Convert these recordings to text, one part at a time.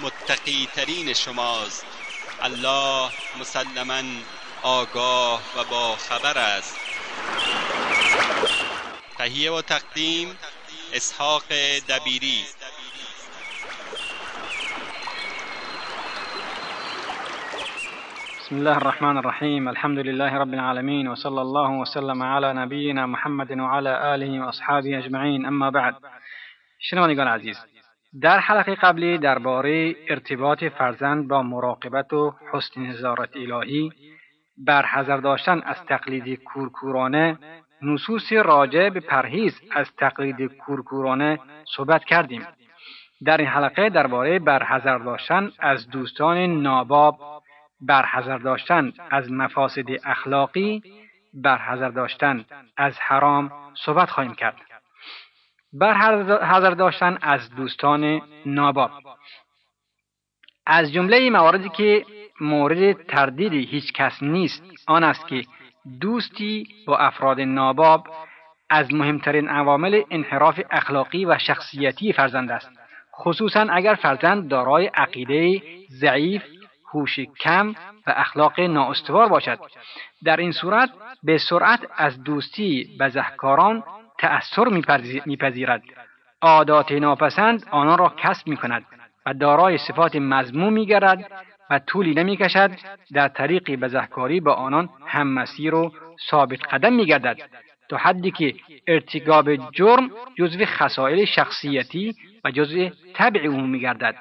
متقی ترین شماست. الله مسلما آگاه و با خبر است. تهیه و تقدیم اسحاق دبیری. بسم الله الرحمن الرحیم. الحمد لله رب العالمين وصلى الله وسلم على نبینا محمد وعلى آله واصحابه اجمعین. اما بعد شنوندگان عزیز در حلقه قبلی درباره ارتباط فرزند با مراقبت و حسن نظارت الهی بر حذر داشتن از تقلید کورکورانه نصوص راجع به پرهیز از تقلید کورکورانه صحبت کردیم. در این حلقه درباره برحضر داشتن از دوستان ناباب برحضر داشتن از مفاسد اخلاقی برحضر داشتن از حرام صحبت خواهیم کرد. برحضر داشتن از دوستان ناباب. از جمله مواردی که مورد تردید هیچ کس نیست آن است که دوستی با افراد ناباب از مهمترین عوامل انحراف اخلاقی و شخصیتی فرزند است. خصوصا اگر فرزند دارای عقیده ضعیف هوش کم و اخلاق نااستوار باشد. در این صورت به سرعت از دوستی بزهکاران تأثیر میپذیرد. عادات ناپسند آنان را کسب می کند و دارای صفات مضموم می گرد و طولی نمی کشد در طریق بزهکاری با آنان هم مسیر و ثابت قدم می گردد تا حدی که ارتکاب جرم جزو خصائل شخصیتی و جزو طبع او می گردد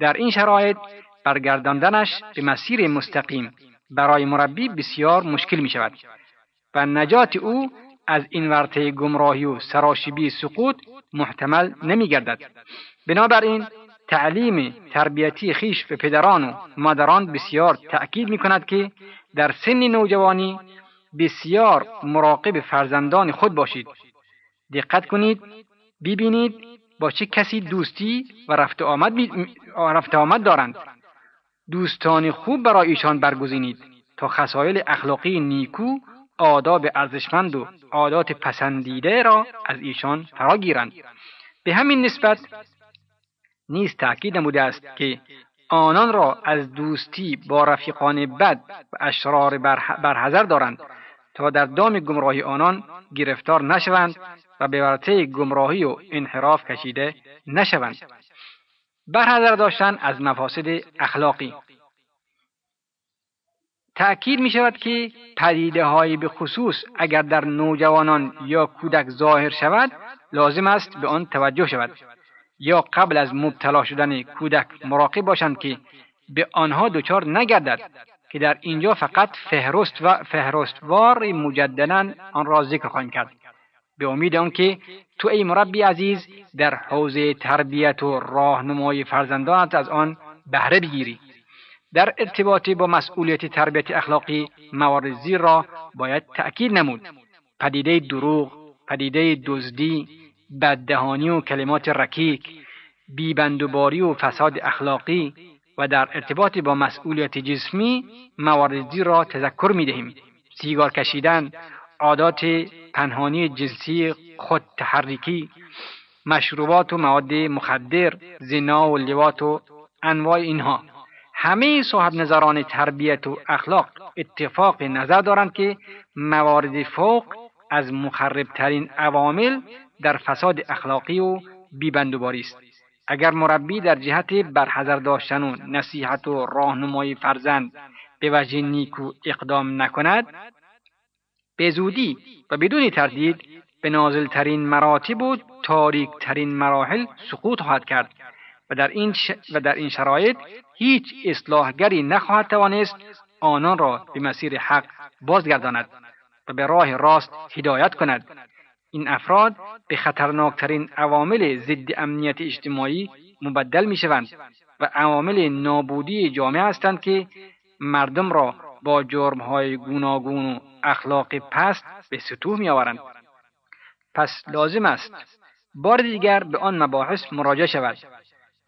در این شرایط برگرداندنش به مسیر مستقیم برای مربی بسیار مشکل می شود و نجات او از این ورطه گمراهی و سراشیبی سقوط محتمل نمی گردد. بنابراین تعلیم تربیتی خیش به پدران و مادران بسیار تأکید می کند که در سن نوجوانی بسیار مراقب فرزندان خود باشید. دقت کنید ببینید با چه کسی دوستی و رفت آمد, رفت آمد دارند دوستان خوب برای ایشان برگزینید تا خصایل اخلاقی نیکو آداب ارزشمند و عادات پسندیده را از ایشان فرا گیرند به همین نسبت نیز تأکید نموده است که آنان را از دوستی با رفیقان بد و اشرار برحضر دارند تا در دام گمراهی آنان گرفتار نشوند و به ورطه گمراهی و انحراف کشیده نشوند. برحضر داشتن از مفاسد اخلاقی تأکید می شود که پدیده های به خصوص اگر در نوجوانان یا کودک ظاهر شود لازم است به آن توجه شود یا قبل از مبتلا شدن کودک مراقب باشند که به آنها دچار نگردد که در اینجا فقط فهرست و فهرستوار مجددا آن را ذکر خواهیم کرد. به امید آنکه تو ای مربی عزیز در حوزه تربیت و راهنمای فرزندانت از آن بهره بگیری. در ارتباط با مسئولیت تربیت اخلاقی موارد زیر را باید تأکید نمود. پدیده دروغ پدیده دزدی بددهانی و کلمات رکیک بیبندوباری و فساد اخلاقی و در ارتباط با مسئولیت جسمی موارد زیر را تذکر می دهیم سیگار کشیدن عادات پنهانی جنسی خود تحریکی مشروبات و مواد مخدر زنا و لوات و انواع اینها. همه صاحب نظران تربیت و اخلاق اتفاق نظر دارند که موارد فوق از مخربترین عوامل در فساد اخلاقی و بیبندوباری است. اگر مربی در جهت برحضر داشتن و نصیحت و راهنمای فرزند به وجه نیکو اقدام نکند به زودی و بدون تردید به نازلترین مراتب و تاریکترین مراحل سقوط خواهد کرد. و در این, و در این شرایط هیچ اصلاحگری نخواهد توانست آنان را به مسیر حق بازگرداند و به راه راست هدایت کند این افراد به خطرناکترین عوامل ضد امنیت اجتماعی مبدل می شوند و عوامل نابودی جامعه هستند که مردم را با جرمهای گوناگون و اخلاق پست به سطوح می آورند. پس لازم است بار دیگر به آن مباحث مراجعه شود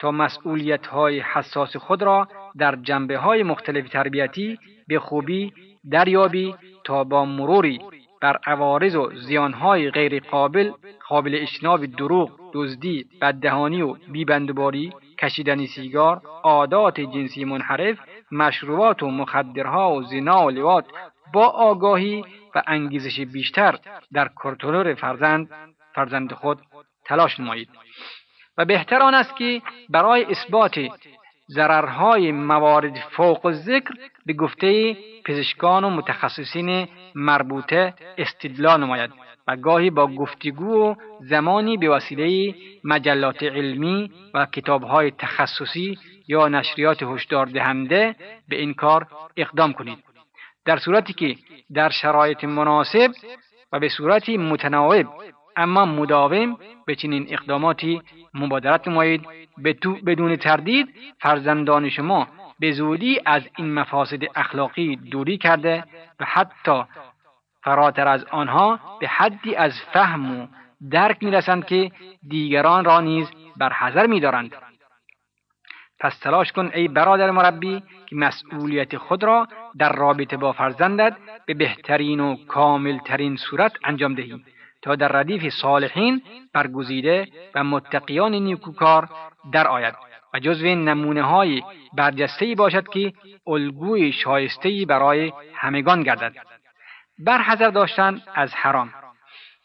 تا مسئولیت های حساس خود را در جنبه های مختلف تربیتی به خوبی دریابی تا با مروری بر عوارض و زیانهای غیر قابل قابل اجتناب دروغ دزدی بددهانی و بیبندباری کشیدن سیگار عادات جنسی منحرف مشروبات و مخدرها و زنا و لوات با آگاهی و انگیزش بیشتر در کنترل فرزند فرزند خود تلاش نمایید. و بهتر آن است که برای اثبات ضررهای موارد فوق ذکر به گفته پزشکان و متخصصین مربوطه استدلال نماید و گاهی با گفتگو و زمانی به وسیله مجلات علمی و کتابهای تخصصی یا نشریات هشدار دهنده به این کار اقدام کنید. در صورتی که در شرایط مناسب و به صورت متناوب اما مداوم به چنین اقداماتی مبادرت نمایید. بدون تردید فرزندان شما به زودی از این مفاسد اخلاقی دوری کرده و حتی فراتر از آنها به حدی از فهم و درک می‌رسند که دیگران را نیز بر حذر میدارند. پس تلاش کن ای برادر مربی که مسئولیت خود را در رابطه با فرزندت به بهترین و کاملترین صورت انجام دهی. تا در ردیف صالحین برگزیده و متقیان نیکوکار در آید و جزو نمونه های برجسته باشد که الگوی شایسته برای همگان گردد. برحضر داشتن از حرام.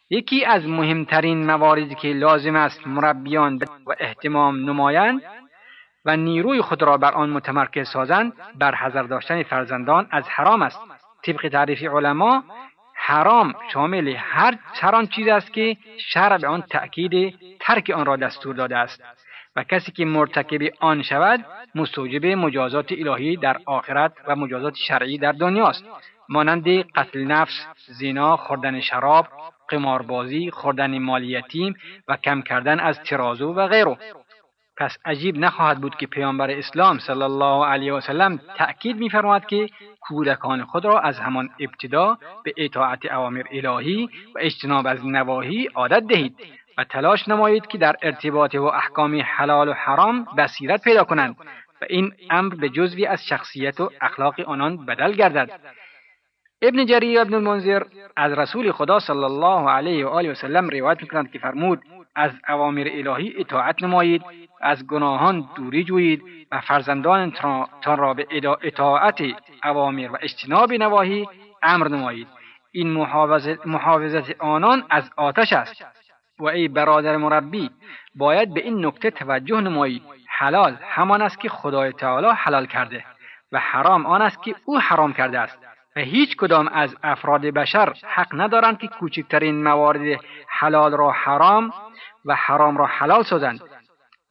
یکی از مهمترین مواردی که لازم است مربیان و احتمام نمایند و نیروی خود را بر آن متمرکز سازند بر حذر داشتن فرزندان از حرام است. طبق تعریف علما حرام شامل هر چران چیز است که شرع به آن تأکید ترک آن را دستور داده است و کسی که مرتکب آن شود مستوجب مجازات الهی در آخرت و مجازات شرعی در دنیاست مانند قتل نفس زنا خوردن شراب قماربازی خوردن مال یتیم و کم کردن از ترازو و غیره. پس عجیب نخواهد بود که پیامبر اسلام صلی الله علیه و سلم تأکید می‌فرماید که کودکان خود را از همان ابتدا به اطاعت اوامر الهی و اجتناب از نواهی عادت دهید و تلاش نمایید که در ارتباط و احکام حلال و حرام بصیرت پیدا کنند و این امر به جزوی از شخصیت و اخلاق آنان بدل گردد. ابن جریر ابن المنذر از رسول خدا صلی الله علیه و آله و سلم روایت می‌کنند که فرمود از اوامر الهی اطاعت نمایید از گناهان دوری جویید و فرزندانتان را به اطاعت اوامر و اجتناب نواهی امر نمایید. این محافظت آنان از آتش است. و ای برادر مربی باید به این نکته توجه نمایید. حلال همان است که خدای تعالی حلال کرده و حرام آن است که او حرام کرده است. هیچ کدام از افراد بشر حق ندارند که کوچکترین موارد حلال را حرام و حرام را حلال سازند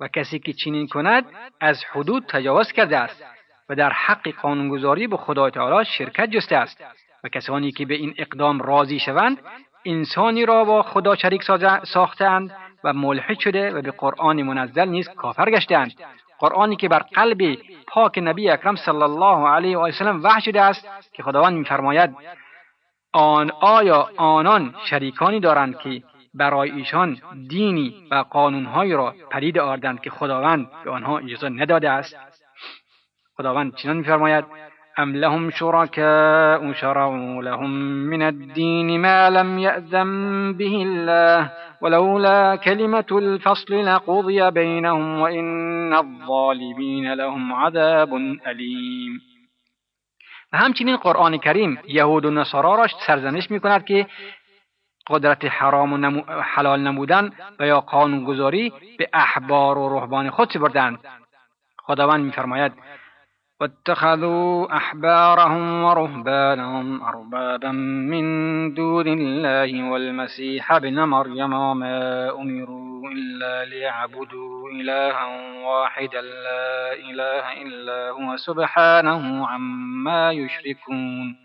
و کسی که چنین کند از حدود تجاوز کرده است و در حق قانونگذاری به خدای تعالی شرکت جسته است و کسانی که به این اقدام راضی شوند انسانی را با خدا شریک ساختند و ملحد شده و به قرآن منزل نیز کافر گشتند قرآنی که بر قلب پاک نبی اکرم صلی الله علیه و سلم وحی شده است که خداوند میفرماید آن آیا آنان شریکانی دارند که برای ایشان دینی و قانونهایی را پدید آوردند که خداوند به آنها اجازه نداده است؟ خداوند چنان میفرماید ام لهم شركاء شرعوا لهم من الدين ما لم يأذن به الله ولولا كلمة الفصل لقضي بينهم وإن الظالمين لهم عذاب أليم. و همچنین قرآن کریم یهود و نصارا را سرزنش می کند که قدرت حرام و حلال نمودن و یا قانونگذاری به احبار و رهبان خود سپردند. خداوند میفرماید واتخذوا أحبارهم ورهبانهم أربابا من دون الله والمسيح ابن مريم وما أمروا إلا ليعبدوا إلها واحدا لا إله إلا هو سبحانه عما يشركون.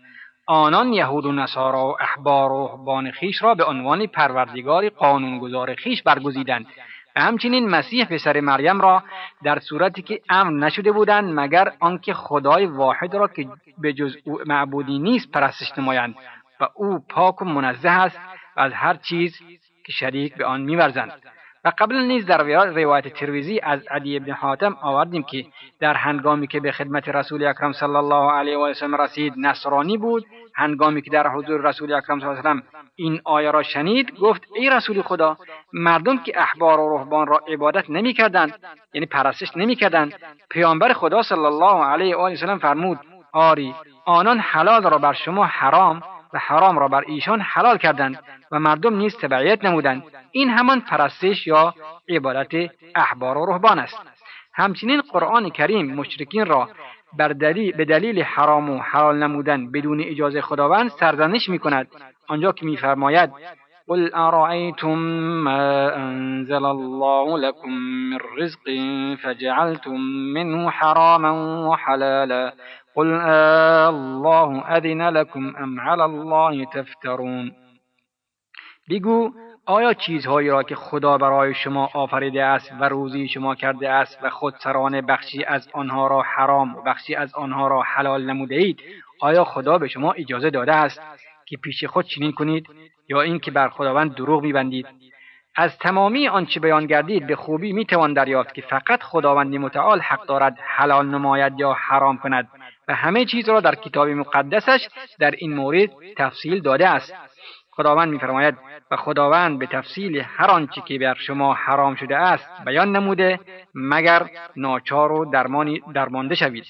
آنان یهود و نصارا و احبار و رهبان خیش را به عنوان پروردگار قانونگذار خیش برگزیدند. و همچنین مسیح پسر مریم را در صورتی که امر نشده بودند مگر آنکه خدای واحد را که به جز او معبودی نیست پرستش نمایند و او پاک و منزه است از هر چیز که شریک به آن میورزند. و قبل نیز در روایت ترویزی از علی ابن حاتم آوردیم که در هنگامی که به خدمت رسول اکرم صلی الله علیه و سلم رسید نصرانی بود هنگامی که در حضور رسول اکرم صلی الله علیه و این آیه را شنید گفت ای رسول خدا مردم که احبار و رهبان را عبادت نمی‌کردند یعنی پرستش نمی‌کردند پیامبر خدا صلی الله علیه و سلم فرمود آری آنان حلال را بر شما حرام و حرام را بر ایشان حلال کردند. و مردم نیز تبعیت نمودند. این همان پرستش یا عبادت احبار و رهبان است. همچنین قرآن کریم مشرکین را بر دلیل به دلیل حرام و حلال نمودن بدون اجازه خداوند سرزنش می کند آنجا که میفرماید قل أرأيتم ما أنزل الله لكم من رزق فجعلتم منه حراما وحلالا. قل الله أذن لكم أم على الله تفترون. بگو آیا چیزهایی را که خدا برای شما آفریده است و روزی شما کرده است و خود سرانه بخشی از آنها را حرام و بخشی از آنها را حلال نموده اید آیا خدا به شما اجازه داده است که پیش خود چنین کنید یا اینکه بر خداوند دروغ میبندید؟ از تمامی آنچه بیان گردید به خوبی می‌توان دریافت که فقط خداوند متعال حق دارد حلال نماید یا حرام کند و همه چیز را در کتاب مقدسش در این مورد تفصیل داده است. خداوند میفرماید و خداوند به تفصیل هر آنچه که بر شما حرام شده است بیان نموده مگر ناچار و درمانی درمانده شوید.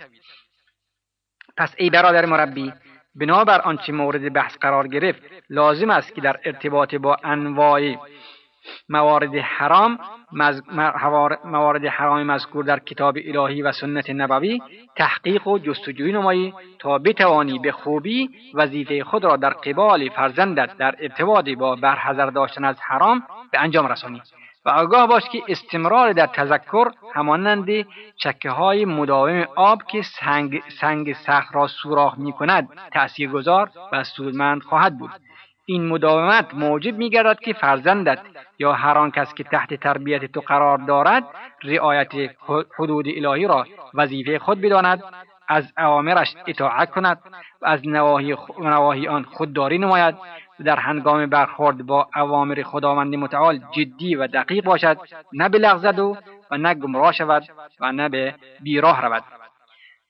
پس ای برادر مربی بنابر آنچه مورد بحث قرار گرفت لازم است که در ارتباط با انواع موارد حرام موارد حرام مذکور در کتاب الهی و سنت نبوی تحقیق و جستجوی نمایی تا بتوانی به خوبی وظیفه خود را در قبال فرزندت در ارتباط با برحضر داشتن از حرام به انجام رسانی. و آگاه باش که استمرار در تذکر همانند چکه های مداوم آب که سنگ, سنگ سخت را سوراخ می کند گذار و سودمند خواهد بود. این مداومت موجب می گردد که فرزندت یا هر آن کس که تحت تربیت تو قرار دارد رعایت حدود الهی را وظیفه خود بداند از اوامرش اطاعت کند و از نواهی, آن خودداری نماید در هنگام برخورد با اوامر خداوند متعال جدی و دقیق باشد نه بلغزد و و نه گمراه شود و نه به بیراه رود.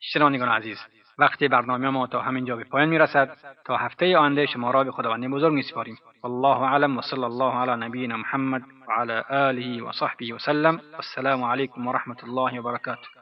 شنوندگان عزیز وقتی برنامه ما تا همینجا به پایان می‌رسد تا هفته آینده شما را به خداوند بزرگ میسپاریم. والله اعلم وصلى الله على نبينا محمد وعلى آله وصحبه وسلم والسلام عليكم ورحمة الله وبركاته